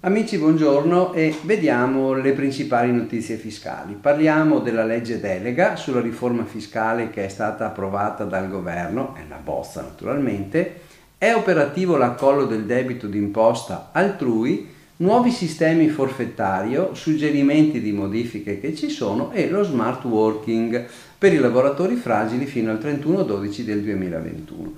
Amici, buongiorno e vediamo le principali notizie fiscali. Parliamo della legge delega sulla riforma fiscale che è stata approvata dal governo, è una bozza naturalmente, è operativo l'accollo del debito d'imposta altrui, nuovi sistemi forfettario, suggerimenti di modifiche che ci sono e lo smart working per i lavoratori fragili fino al 31-12 del 2021.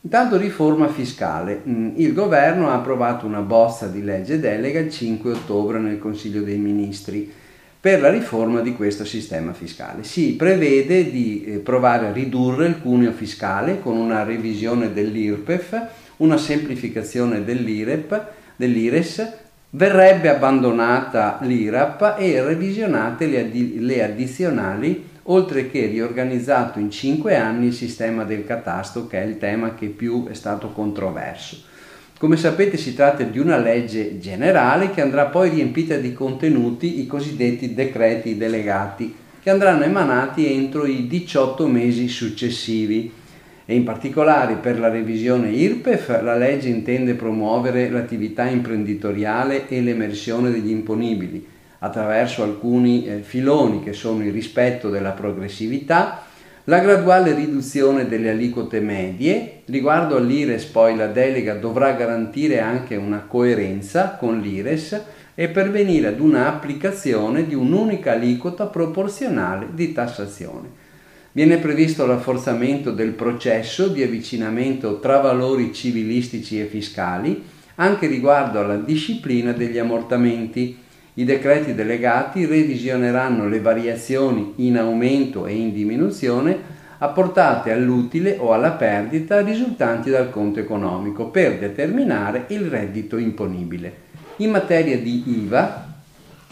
Intanto riforma fiscale. Mm, il governo ha approvato una bozza di legge delega il 5 ottobre nel Consiglio dei Ministri per la riforma di questo sistema fiscale. Si prevede di eh, provare a ridurre il cuneo fiscale con una revisione dell'IRPEF, una semplificazione dell'IREP, dell'IRES, verrebbe abbandonata l'IRAP e revisionate le, addi- le addizionali oltre che riorganizzato in cinque anni il sistema del catasto, che è il tema che più è stato controverso. Come sapete si tratta di una legge generale che andrà poi riempita di contenuti, i cosiddetti decreti delegati, che andranno emanati entro i 18 mesi successivi. E in particolare per la revisione IRPEF la legge intende promuovere l'attività imprenditoriale e l'emersione degli imponibili, attraverso alcuni eh, filoni che sono il rispetto della progressività, la graduale riduzione delle aliquote medie, riguardo all'IRES poi la delega dovrà garantire anche una coerenza con l'IRES e pervenire ad una applicazione di un'unica aliquota proporzionale di tassazione. Viene previsto il rafforzamento del processo di avvicinamento tra valori civilistici e fiscali, anche riguardo alla disciplina degli ammortamenti, i decreti delegati revisioneranno le variazioni in aumento e in diminuzione apportate all'utile o alla perdita risultanti dal conto economico per determinare il reddito imponibile. In materia di IVA,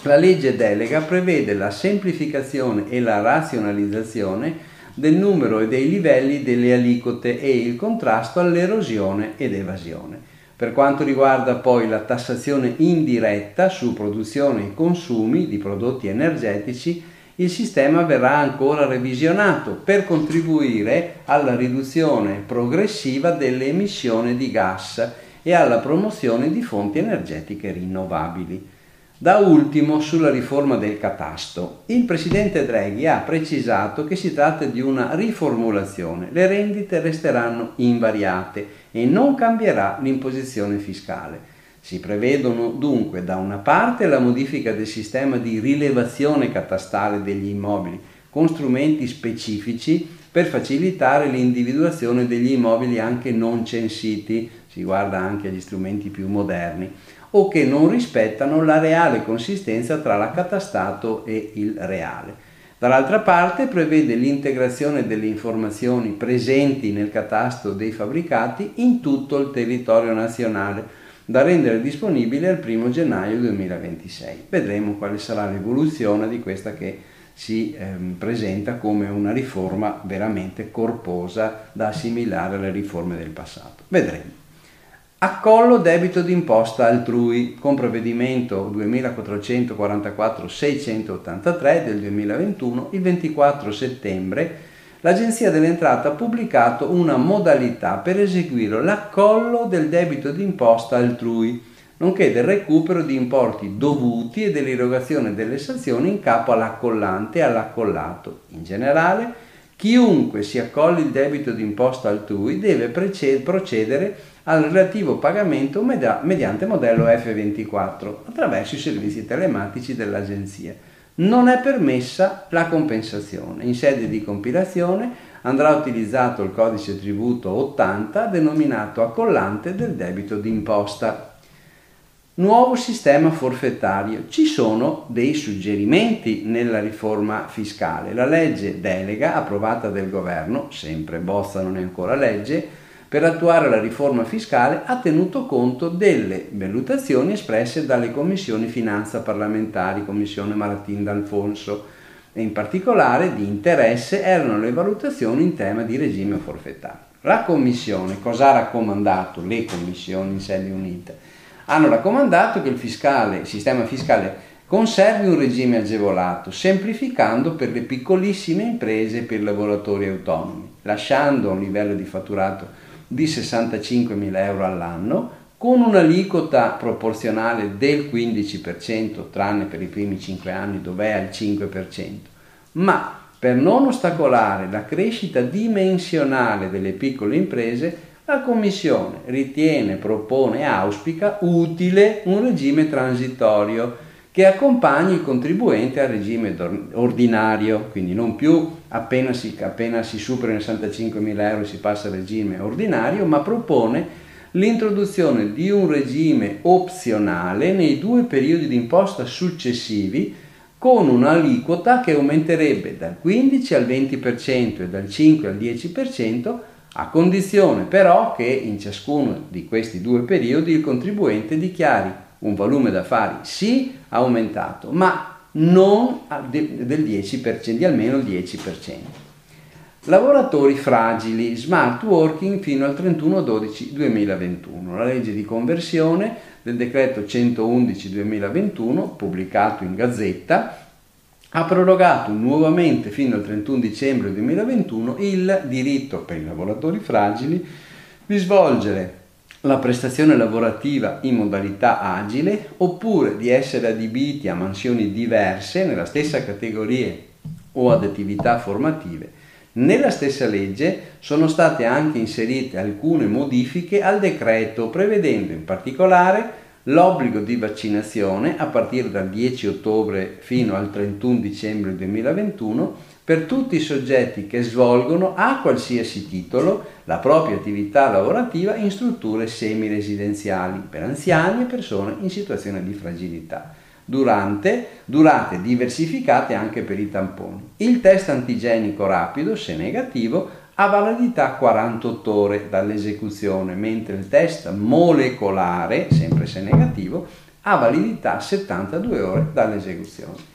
la legge delega prevede la semplificazione e la razionalizzazione del numero e dei livelli delle aliquote e il contrasto all'erosione ed evasione. Per quanto riguarda poi la tassazione indiretta su produzione e consumi di prodotti energetici, il sistema verrà ancora revisionato per contribuire alla riduzione progressiva delle emissioni di gas e alla promozione di fonti energetiche rinnovabili. Da ultimo, sulla riforma del catasto, il presidente Draghi ha precisato che si tratta di una riformulazione. Le rendite resteranno invariate e non cambierà l'imposizione fiscale. Si prevedono dunque da una parte la modifica del sistema di rilevazione catastale degli immobili con strumenti specifici per facilitare l'individuazione degli immobili anche non censiti, si guarda anche agli strumenti più moderni, o che non rispettano la reale consistenza tra l'accatastato e il reale. Dall'altra parte prevede l'integrazione delle informazioni presenti nel catasto dei fabbricati in tutto il territorio nazionale, da rendere disponibile al 1 gennaio 2026. Vedremo quale sarà l'evoluzione di questa che si ehm, presenta come una riforma veramente corposa da assimilare alle riforme del passato. Vedremo. Accollo debito d'imposta altrui con provvedimento 2444-683 del 2021 il 24 settembre l'Agenzia delle Entrate ha pubblicato una modalità per eseguire l'accollo del debito d'imposta altrui nonché del recupero di importi dovuti e dell'erogazione delle sanzioni in capo all'accollante e all'accollato. In generale, chiunque si accoglie il debito d'imposta altrui deve procedere al relativo pagamento mediante modello F24 attraverso i servizi telematici dell'agenzia. Non è permessa la compensazione. In sede di compilazione andrà utilizzato il codice tributo 80 denominato accollante del debito d'imposta. Nuovo sistema forfettario. Ci sono dei suggerimenti nella riforma fiscale. La legge delega approvata dal governo, sempre bozza non è ancora legge, per attuare la riforma fiscale ha tenuto conto delle valutazioni espresse dalle commissioni finanza parlamentari, commissione Maratin d'Alfonso, e in particolare di interesse erano le valutazioni in tema di regime forfettario. La commissione cosa ha raccomandato? Le commissioni in sede unite hanno raccomandato che il, fiscale, il sistema fiscale conservi un regime agevolato, semplificando per le piccolissime imprese e per i lavoratori autonomi, lasciando un livello di fatturato di 65.000 euro all'anno, con un'aliquota proporzionale del 15%, tranne per i primi 5 anni dove è al 5%, ma per non ostacolare la crescita dimensionale delle piccole imprese, la Commissione ritiene, propone e auspica utile un regime transitorio che accompagni il contribuente al regime ordinario, quindi non più appena si, appena si superano i 65.000 euro si passa al regime ordinario, ma propone l'introduzione di un regime opzionale nei due periodi di imposta successivi con un'aliquota che aumenterebbe dal 15 al 20% e dal 5 al 10%, a condizione però che in ciascuno di questi due periodi il contribuente dichiari un volume d'affari sì aumentato, ma non del 10%, di almeno il 10%. Lavoratori fragili, smart working fino al 31-12-2021. La legge di conversione del decreto 111-2021, pubblicato in Gazzetta, ha prorogato nuovamente fino al 31 dicembre 2021 il diritto per i lavoratori fragili di svolgere la prestazione lavorativa in modalità agile oppure di essere adibiti a mansioni diverse nella stessa categoria o ad attività formative. Nella stessa legge sono state anche inserite alcune modifiche al decreto prevedendo in particolare l'obbligo di vaccinazione a partire dal 10 ottobre fino al 31 dicembre 2021 per tutti i soggetti che svolgono a qualsiasi titolo la propria attività lavorativa in strutture semi-residenziali per anziani e persone in situazione di fragilità. Durante, durate diversificate anche per i tamponi. Il test antigenico rapido, se negativo, ha validità 48 ore dall'esecuzione, mentre il test molecolare, sempre se negativo, ha validità 72 ore dall'esecuzione.